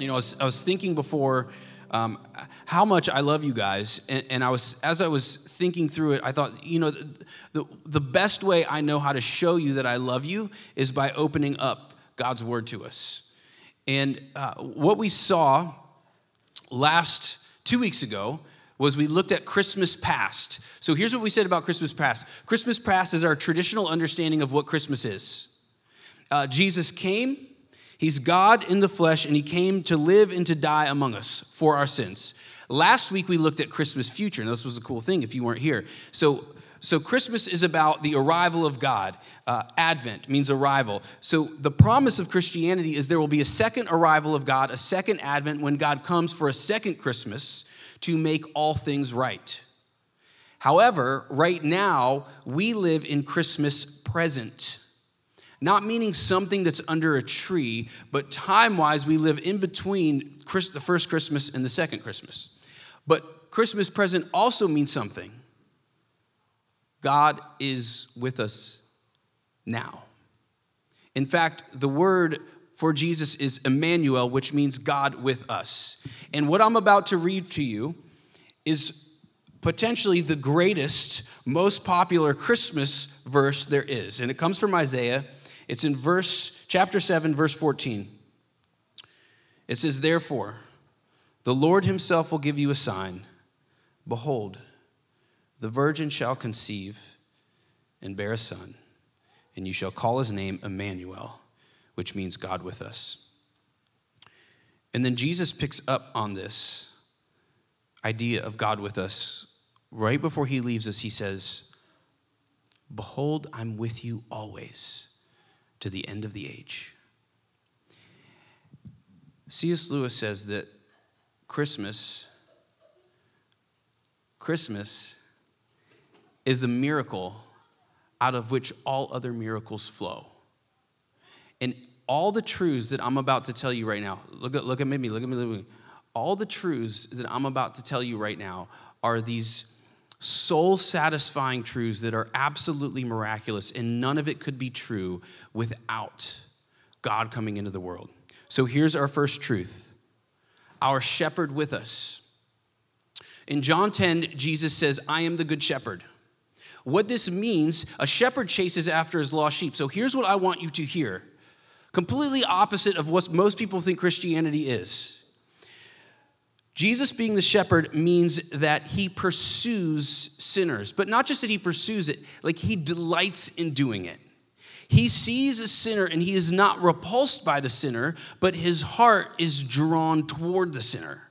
you know, I was, I was thinking before um, how much I love you guys, and, and, I was as I was thinking through it, I thought, you know, the, the best way I know how to show you that I love you is by opening up God's word to us. And uh, what we saw last two weeks ago was we looked at Christmas past. So here's what we said about Christmas past. Christmas past is our traditional understanding of what Christmas is. Uh, Jesus came He's God in the flesh, and He came to live and to die among us for our sins. Last week we looked at Christmas future, and this was a cool thing if you weren't here. So, so Christmas is about the arrival of God. Uh, Advent means arrival. So the promise of Christianity is there will be a second arrival of God, a second Advent when God comes for a second Christmas to make all things right. However, right now we live in Christmas present not meaning something that's under a tree, but time wise, we live in between the first Christmas and the second Christmas. But Christmas present also means something. God is with us now. In fact, the word for Jesus is Emmanuel, which means God with us. And what I'm about to read to you is potentially the greatest, most popular Christmas verse there is. And it comes from Isaiah it's in verse chapter 7 verse 14. It says therefore the Lord himself will give you a sign behold the virgin shall conceive and bear a son and you shall call his name Emmanuel which means God with us. And then Jesus picks up on this idea of God with us. Right before he leaves us, he says, Behold, I'm with you always to the end of the age. C.S. Lewis says that Christmas, Christmas is a miracle out of which all other miracles flow. And all the truths that I'm about to tell you right now, look at, look at me, look at me, look at me. All the truths that I'm about to tell you right now are these soul satisfying truths that are absolutely miraculous, and none of it could be true without God coming into the world. So here's our first truth our shepherd with us. In John 10, Jesus says, I am the good shepherd. What this means, a shepherd chases after his lost sheep. So here's what I want you to hear completely opposite of what most people think Christianity is. Jesus being the shepherd means that he pursues sinners, but not just that he pursues it, like he delights in doing it. He sees a sinner and he is not repulsed by the sinner, but his heart is drawn toward the sinner.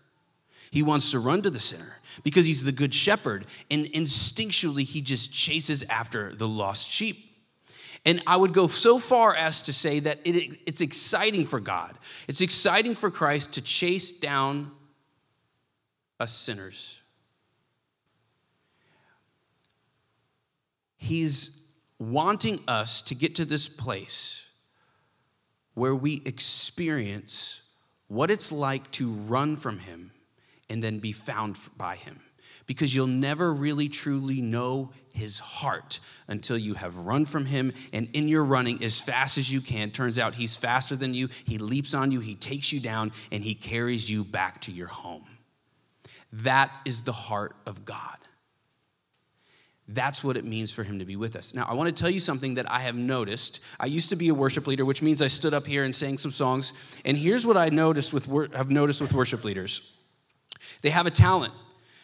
He wants to run to the sinner because he's the good shepherd, and instinctually he just chases after the lost sheep. And I would go so far as to say that it, it's exciting for God. It's exciting for Christ to chase down us sinners. He's wanting us to get to this place where we experience what it's like to run from Him and then be found by Him. Because you'll never really truly know His heart until you have run from Him. And in your running as fast as you can, turns out He's faster than you. He leaps on you, He takes you down, and He carries you back to your home. That is the heart of God. That's what it means for him to be with us. Now, I want to tell you something that I have noticed. I used to be a worship leader, which means I stood up here and sang some songs. And here's what I noticed with have noticed with worship leaders. They have a talent.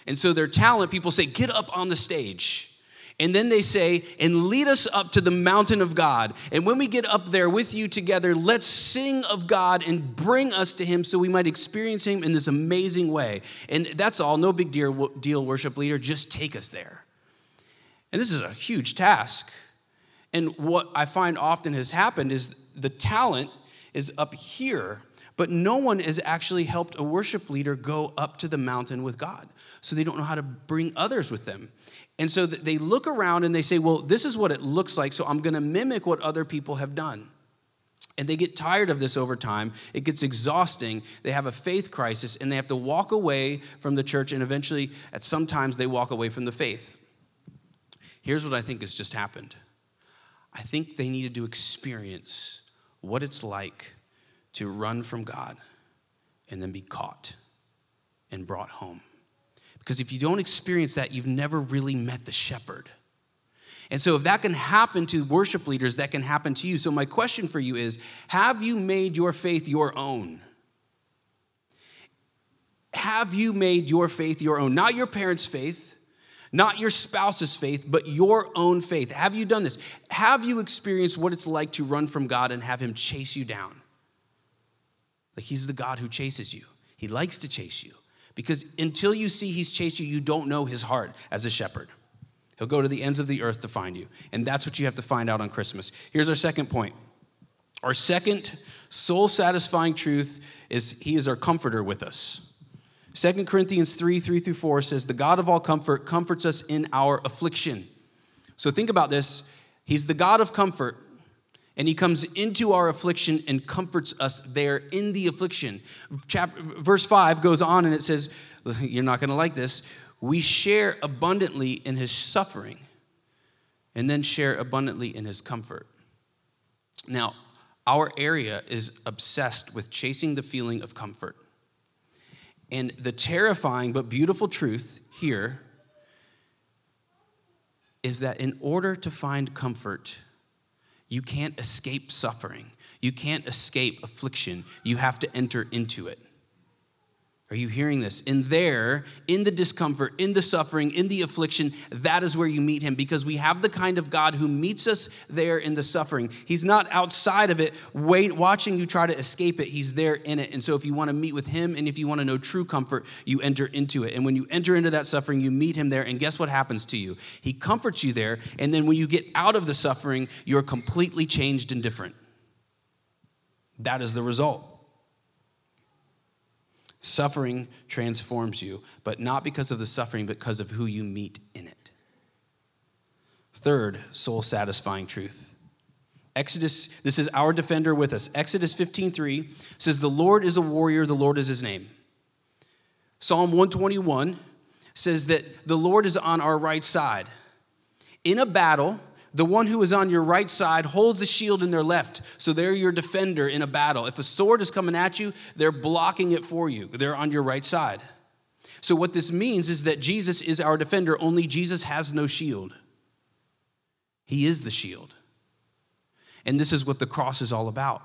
And so their talent, people say, get up on the stage. And then they say, and lead us up to the mountain of God. And when we get up there with you together, let's sing of God and bring us to Him so we might experience Him in this amazing way. And that's all, no big deal, deal worship leader, just take us there. And this is a huge task. And what I find often has happened is the talent is up here, but no one has actually helped a worship leader go up to the mountain with God. So they don't know how to bring others with them. And so they look around and they say, well, this is what it looks like, so I'm going to mimic what other people have done. And they get tired of this over time. It gets exhausting. They have a faith crisis and they have to walk away from the church, and eventually, at some times, they walk away from the faith. Here's what I think has just happened I think they needed to experience what it's like to run from God and then be caught and brought home. Because if you don't experience that, you've never really met the shepherd. And so, if that can happen to worship leaders, that can happen to you. So, my question for you is Have you made your faith your own? Have you made your faith your own? Not your parents' faith, not your spouse's faith, but your own faith. Have you done this? Have you experienced what it's like to run from God and have Him chase you down? Like He's the God who chases you, He likes to chase you. Because until you see He's chased you, you don't know His heart as a shepherd. He'll go to the ends of the earth to find you. And that's what you have to find out on Christmas. Here's our second point. Our second soul satisfying truth is He is our comforter with us. 2 Corinthians 3 3 through 4 says, The God of all comfort comforts us in our affliction. So think about this. He's the God of comfort, and He comes into our affliction and comforts us there in the affliction. Chapter, verse 5 goes on and it says, You're not going to like this we share abundantly in his suffering and then share abundantly in his comfort. Now, our area is obsessed with chasing the feeling of comfort. And the terrifying but beautiful truth here is that in order to find comfort, you can't escape suffering. You can't escape affliction. You have to enter into it. Are you hearing this? In there, in the discomfort, in the suffering, in the affliction, that is where you meet him because we have the kind of God who meets us there in the suffering. He's not outside of it, wait, watching you try to escape it. He's there in it. And so if you want to meet with him and if you want to know true comfort, you enter into it. And when you enter into that suffering, you meet him there. And guess what happens to you? He comforts you there. And then when you get out of the suffering, you're completely changed and different. That is the result. Suffering transforms you, but not because of the suffering, because of who you meet in it. Third, soul satisfying truth. Exodus, this is our defender with us. Exodus 15:3 says, The Lord is a warrior, the Lord is his name. Psalm 121 says that the Lord is on our right side. In a battle, the one who is on your right side holds the shield in their left. So they're your defender in a battle. If a sword is coming at you, they're blocking it for you. They're on your right side. So what this means is that Jesus is our defender, only Jesus has no shield. He is the shield. And this is what the cross is all about.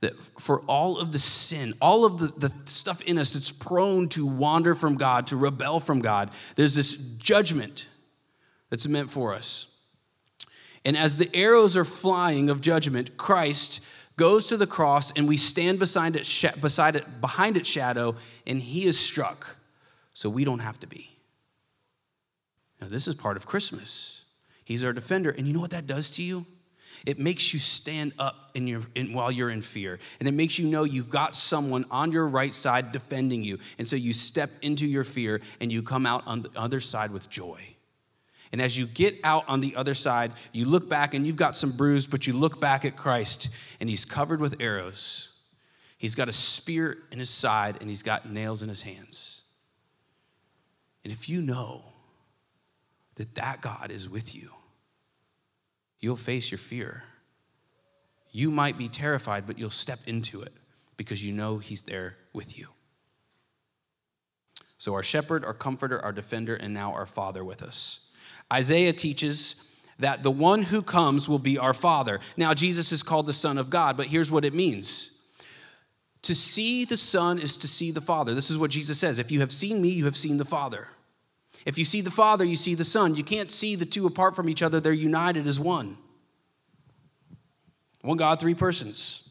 That for all of the sin, all of the, the stuff in us that's prone to wander from God, to rebel from God, there's this judgment that's meant for us. And as the arrows are flying of judgment, Christ goes to the cross and we stand beside it, beside it, behind its shadow, and he is struck so we don't have to be. Now, this is part of Christmas. He's our defender. And you know what that does to you? It makes you stand up in your, in, while you're in fear. And it makes you know you've got someone on your right side defending you. And so you step into your fear and you come out on the other side with joy. And as you get out on the other side, you look back and you've got some bruise, but you look back at Christ and he's covered with arrows. He's got a spear in his side and he's got nails in his hands. And if you know that that God is with you, you'll face your fear. You might be terrified, but you'll step into it because you know he's there with you. So, our shepherd, our comforter, our defender, and now our father with us. Isaiah teaches that the one who comes will be our Father. Now, Jesus is called the Son of God, but here's what it means to see the Son is to see the Father. This is what Jesus says If you have seen me, you have seen the Father. If you see the Father, you see the Son. You can't see the two apart from each other, they're united as one. One God, three persons.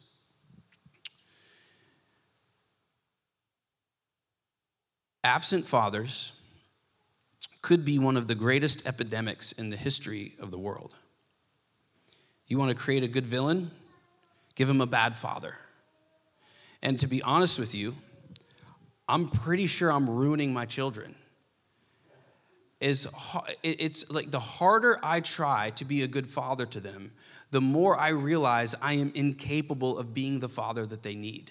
Absent fathers could be one of the greatest epidemics in the history of the world. You want to create a good villain? Give him a bad father. And to be honest with you, I'm pretty sure I'm ruining my children. It's like the harder I try to be a good father to them, the more I realize I am incapable of being the father that they need.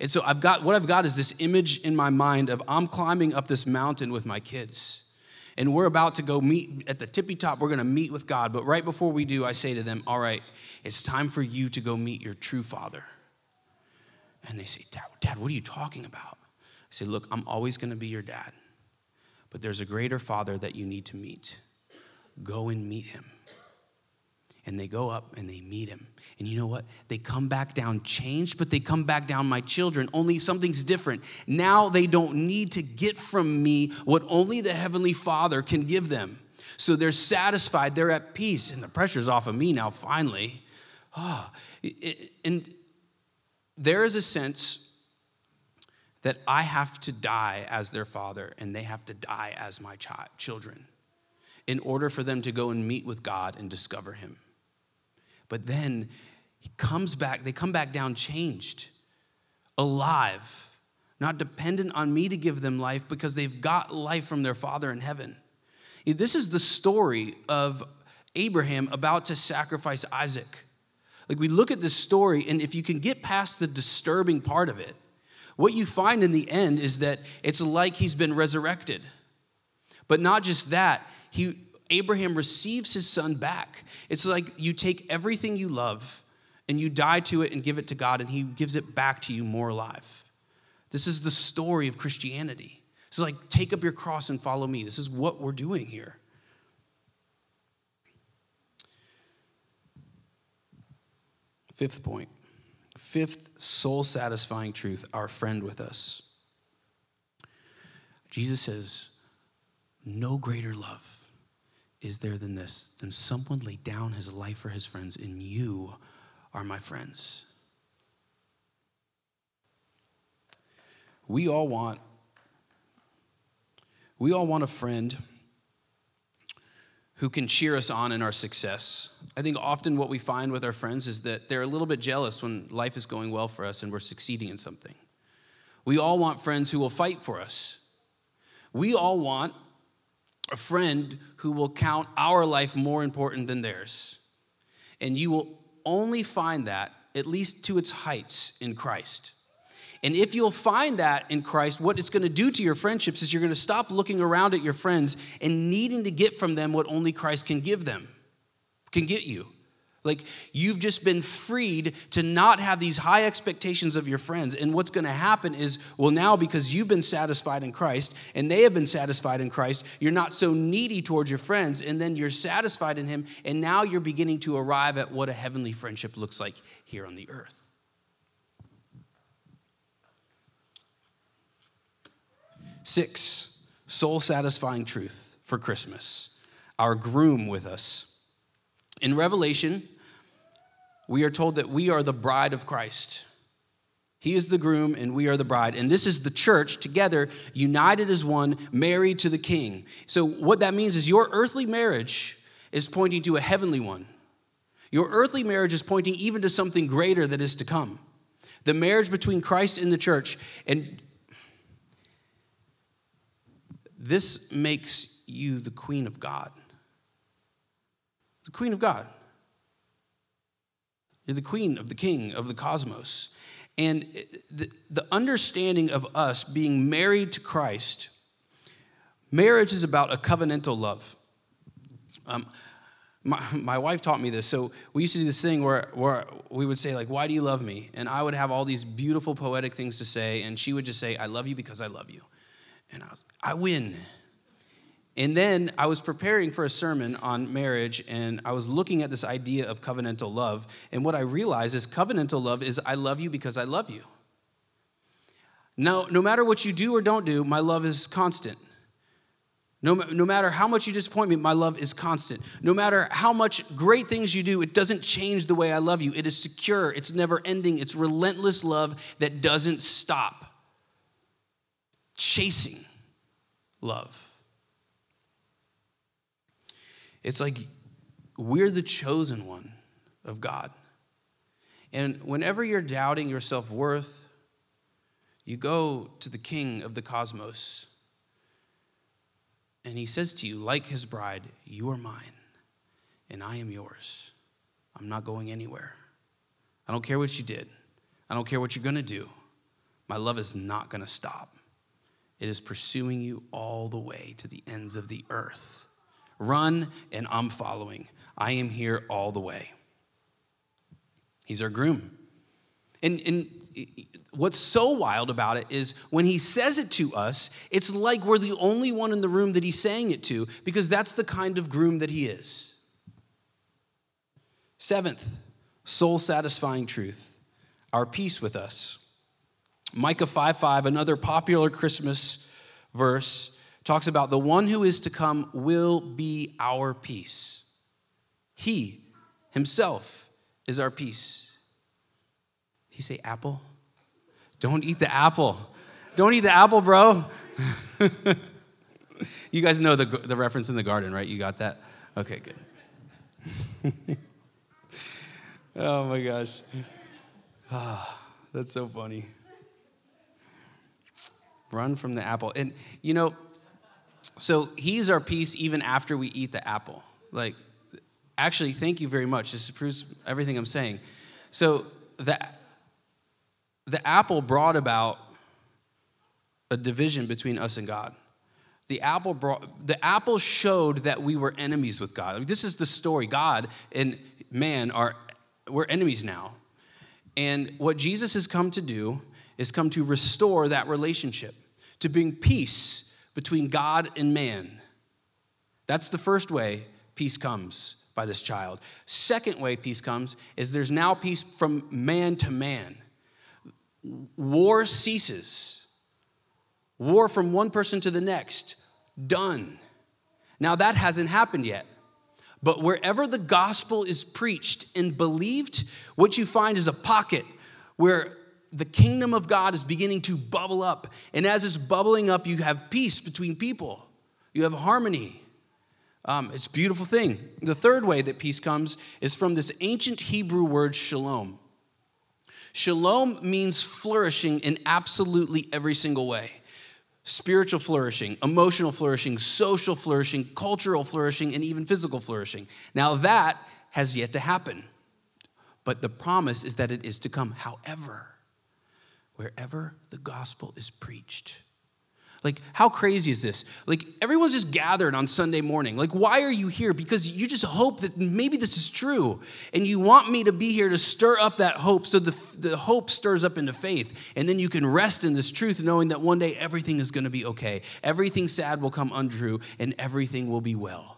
And so I've got what I've got is this image in my mind of I'm climbing up this mountain with my kids and we're about to go meet at the tippy top. We're going to meet with God. But right before we do, I say to them, All right, it's time for you to go meet your true father. And they say, Dad, Dad, what are you talking about? I say, Look, I'm always going to be your dad, but there's a greater father that you need to meet. Go and meet him. And they go up and they meet him. And you know what? They come back down changed, but they come back down my children. Only something's different. Now they don't need to get from me what only the Heavenly Father can give them. So they're satisfied, they're at peace, and the pressure's off of me now, finally. Oh, and there is a sense that I have to die as their father and they have to die as my child, children in order for them to go and meet with God and discover Him. But then he comes back, they come back down changed, alive, not dependent on me to give them life because they've got life from their Father in heaven. This is the story of Abraham about to sacrifice Isaac. Like we look at this story, and if you can get past the disturbing part of it, what you find in the end is that it's like he's been resurrected. But not just that, he, Abraham receives his son back. It's like you take everything you love and you die to it and give it to God, and he gives it back to you more alive. This is the story of Christianity. It's like, take up your cross and follow me. This is what we're doing here. Fifth point. Fifth soul satisfying truth, our friend with us. Jesus says, No greater love is there than this than someone laid down his life for his friends, and you are my friends. We all want we all want a friend who can cheer us on in our success. I think often what we find with our friends is that they're a little bit jealous when life is going well for us and we're succeeding in something. We all want friends who will fight for us. We all want a friend who will count our life more important than theirs. And you will only find that, at least to its heights, in Christ. And if you'll find that in Christ, what it's going to do to your friendships is you're going to stop looking around at your friends and needing to get from them what only Christ can give them, can get you. Like you've just been freed to not have these high expectations of your friends. And what's going to happen is, well, now because you've been satisfied in Christ and they have been satisfied in Christ, you're not so needy towards your friends. And then you're satisfied in Him. And now you're beginning to arrive at what a heavenly friendship looks like here on the earth. Six, soul satisfying truth for Christmas. Our groom with us. In Revelation, we are told that we are the bride of Christ. He is the groom and we are the bride. And this is the church together, united as one, married to the king. So, what that means is your earthly marriage is pointing to a heavenly one. Your earthly marriage is pointing even to something greater that is to come. The marriage between Christ and the church. And this makes you the queen of God the queen of God. You're the queen of the king of the cosmos. And the, the understanding of us being married to Christ, marriage is about a covenantal love. Um, my, my wife taught me this. So we used to do this thing where, where we would say, like, why do you love me? And I would have all these beautiful poetic things to say, and she would just say, I love you because I love you. And I was, I win. And then I was preparing for a sermon on marriage, and I was looking at this idea of covenantal love. And what I realized is covenantal love is I love you because I love you. No, no matter what you do or don't do, my love is constant. No, no matter how much you disappoint me, my love is constant. No matter how much great things you do, it doesn't change the way I love you. It is secure, it's never ending, it's relentless love that doesn't stop. Chasing love. It's like we're the chosen one of God. And whenever you're doubting your self worth, you go to the king of the cosmos. And he says to you, like his bride, You are mine, and I am yours. I'm not going anywhere. I don't care what you did, I don't care what you're going to do. My love is not going to stop. It is pursuing you all the way to the ends of the earth. Run, and I'm following. I am here all the way. He's our groom. And, and what's so wild about it is when he says it to us, it's like we're the only one in the room that he's saying it to because that's the kind of groom that he is. Seventh, soul satisfying truth, our peace with us. Micah 5 5, another popular Christmas verse, talks about the one who is to come will be our peace. He himself is our peace. He say apple? Don't eat the apple. Don't eat the apple, bro. you guys know the, the reference in the garden, right? You got that? Okay, good. oh my gosh. Ah, that's so funny. Run from the apple. And you know, so he's our peace even after we eat the apple. Like, actually, thank you very much. This proves everything I'm saying. So the, the apple brought about a division between us and God. The apple brought the apple showed that we were enemies with God. this is the story. God and man are we're enemies now. And what Jesus has come to do is come to restore that relationship, to bring peace between God and man. That's the first way peace comes by this child. Second way peace comes is there's now peace from man to man. War ceases. War from one person to the next, done. Now that hasn't happened yet. But wherever the gospel is preached and believed, what you find is a pocket where the kingdom of God is beginning to bubble up. And as it's bubbling up, you have peace between people, you have harmony. Um, it's a beautiful thing. The third way that peace comes is from this ancient Hebrew word shalom. Shalom means flourishing in absolutely every single way spiritual flourishing, emotional flourishing, social flourishing, cultural flourishing, and even physical flourishing. Now, that has yet to happen. But the promise is that it is to come. However, wherever the gospel is preached. Like, how crazy is this? Like, everyone's just gathered on Sunday morning. Like, why are you here? Because you just hope that maybe this is true. And you want me to be here to stir up that hope so the, the hope stirs up into faith. And then you can rest in this truth, knowing that one day everything is going to be okay. Everything sad will come untrue, and everything will be well.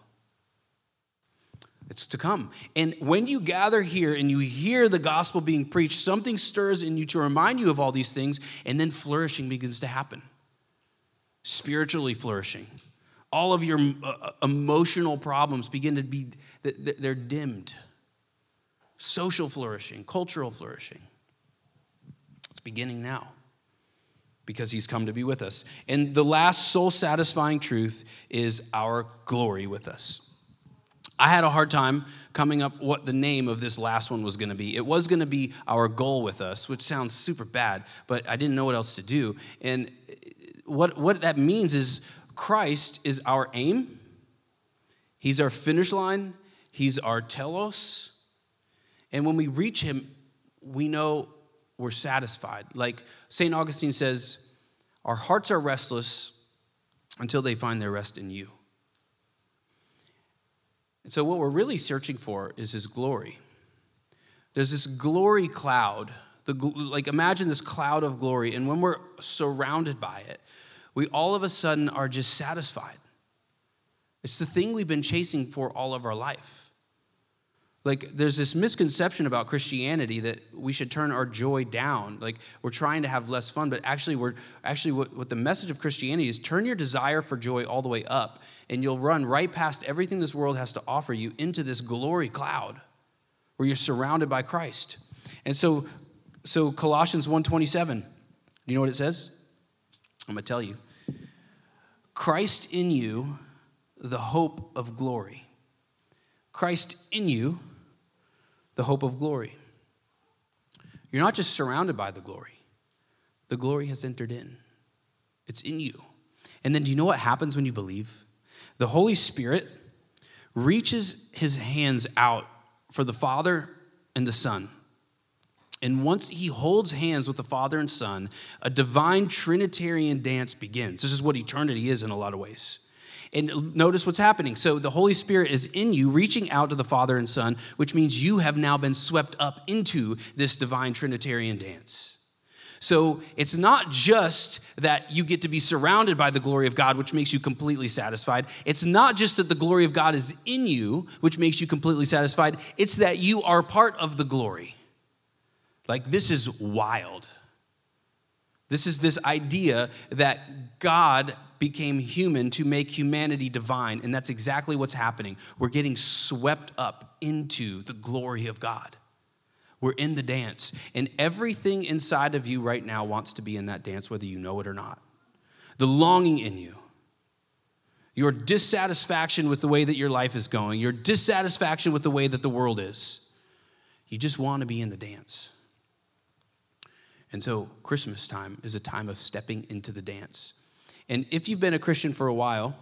It's to come. And when you gather here and you hear the gospel being preached, something stirs in you to remind you of all these things, and then flourishing begins to happen. Spiritually flourishing. All of your uh, uh, emotional problems begin to be, they're dimmed. Social flourishing, cultural flourishing. It's beginning now because he's come to be with us. And the last soul satisfying truth is our glory with us. I had a hard time coming up what the name of this last one was going to be. It was going to be our goal with us, which sounds super bad, but I didn't know what else to do. And uh, what, what that means is Christ is our aim, He's our finish line, He's our telos. And when we reach Him, we know we're satisfied. Like St. Augustine says, our hearts are restless until they find their rest in you. And so, what we're really searching for is His glory. There's this glory cloud. The, like, imagine this cloud of glory, and when we're surrounded by it, we all of a sudden are just satisfied. It's the thing we've been chasing for all of our life. Like, there's this misconception about Christianity that we should turn our joy down. Like, we're trying to have less fun, but actually, we're actually what, what the message of Christianity is turn your desire for joy all the way up and you'll run right past everything this world has to offer you into this glory cloud where you're surrounded by Christ. And so so Colossians 1:27. Do you know what it says? I'm going to tell you. Christ in you, the hope of glory. Christ in you, the hope of glory. You're not just surrounded by the glory. The glory has entered in. It's in you. And then do you know what happens when you believe? The Holy Spirit reaches his hands out for the Father and the Son. And once he holds hands with the Father and Son, a divine Trinitarian dance begins. This is what eternity is in a lot of ways. And notice what's happening. So the Holy Spirit is in you, reaching out to the Father and Son, which means you have now been swept up into this divine Trinitarian dance. So it's not just that you get to be surrounded by the glory of God, which makes you completely satisfied. It's not just that the glory of God is in you, which makes you completely satisfied. It's that you are part of the glory. Like, this is wild. This is this idea that God became human to make humanity divine. And that's exactly what's happening. We're getting swept up into the glory of God. We're in the dance. And everything inside of you right now wants to be in that dance, whether you know it or not. The longing in you, your dissatisfaction with the way that your life is going, your dissatisfaction with the way that the world is. You just want to be in the dance. And so, Christmas time is a time of stepping into the dance. And if you've been a Christian for a while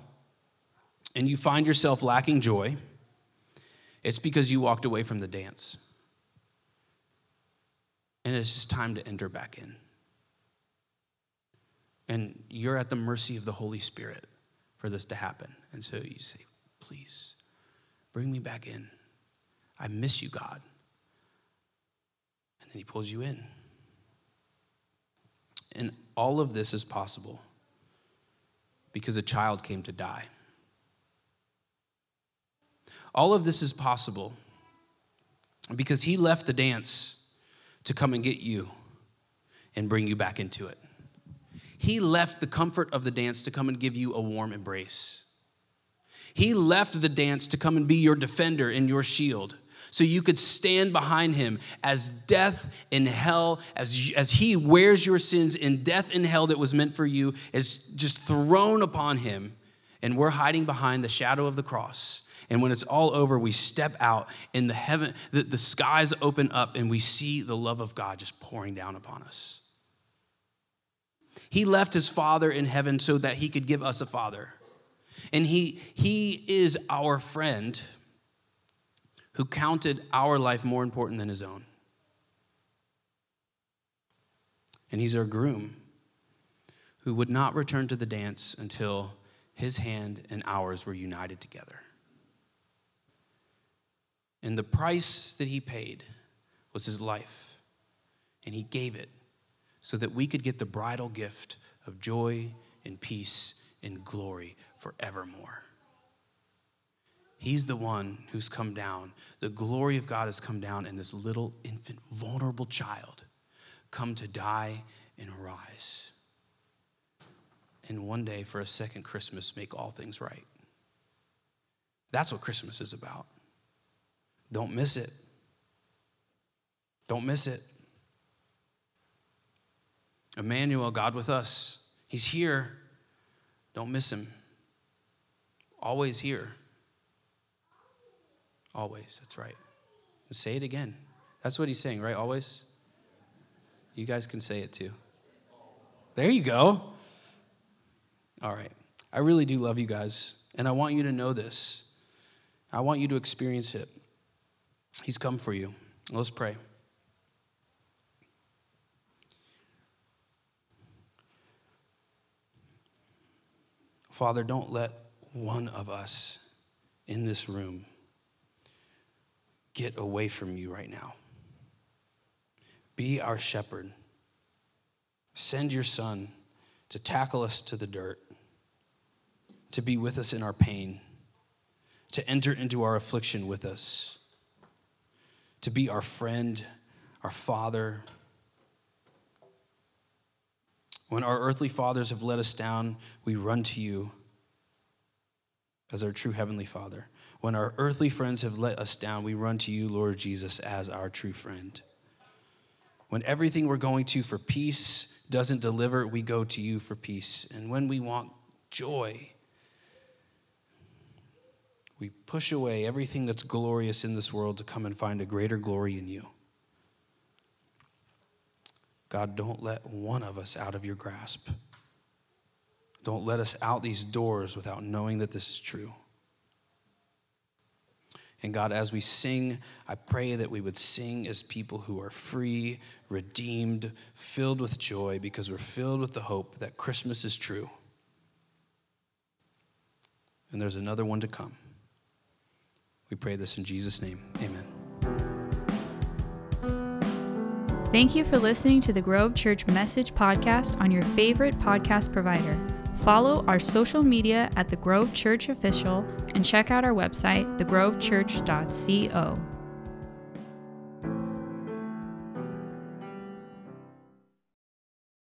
and you find yourself lacking joy, it's because you walked away from the dance. And it's just time to enter back in. And you're at the mercy of the Holy Spirit for this to happen. And so you say, please, bring me back in. I miss you, God. And then he pulls you in. And all of this is possible because a child came to die. All of this is possible because he left the dance to come and get you and bring you back into it. He left the comfort of the dance to come and give you a warm embrace. He left the dance to come and be your defender and your shield so you could stand behind him as death and hell, as, as he wears your sins in death and hell that was meant for you, is just thrown upon him. And we're hiding behind the shadow of the cross. And when it's all over, we step out and the heaven, the, the skies open up and we see the love of God just pouring down upon us. He left his father in heaven so that he could give us a father. And he, he is our friend who counted our life more important than his own. And he's our groom who would not return to the dance until his hand and ours were united together. And the price that he paid was his life. And he gave it so that we could get the bridal gift of joy and peace and glory forevermore. He's the one who's come down. The glory of God has come down, and this little infant, vulnerable child come to die and rise. And one day, for a second Christmas, make all things right. That's what Christmas is about. Don't miss it. Don't miss it. Emmanuel, God with us. He's here. Don't miss him. Always here. Always. That's right. Say it again. That's what he's saying, right? Always. You guys can say it too. There you go. All right. I really do love you guys, and I want you to know this. I want you to experience it. He's come for you. Let's pray. Father, don't let one of us in this room get away from you right now. Be our shepherd. Send your son to tackle us to the dirt, to be with us in our pain, to enter into our affliction with us to be our friend, our father. When our earthly fathers have let us down, we run to you as our true heavenly father. When our earthly friends have let us down, we run to you, Lord Jesus, as our true friend. When everything we're going to for peace doesn't deliver, we go to you for peace. And when we want joy, we push away everything that's glorious in this world to come and find a greater glory in you. God, don't let one of us out of your grasp. Don't let us out these doors without knowing that this is true. And God, as we sing, I pray that we would sing as people who are free, redeemed, filled with joy, because we're filled with the hope that Christmas is true. And there's another one to come. We pray this in Jesus' name. Amen. Thank you for listening to the Grove Church Message Podcast on your favorite podcast provider. Follow our social media at the Grove Church Official and check out our website, thegrovechurch.co.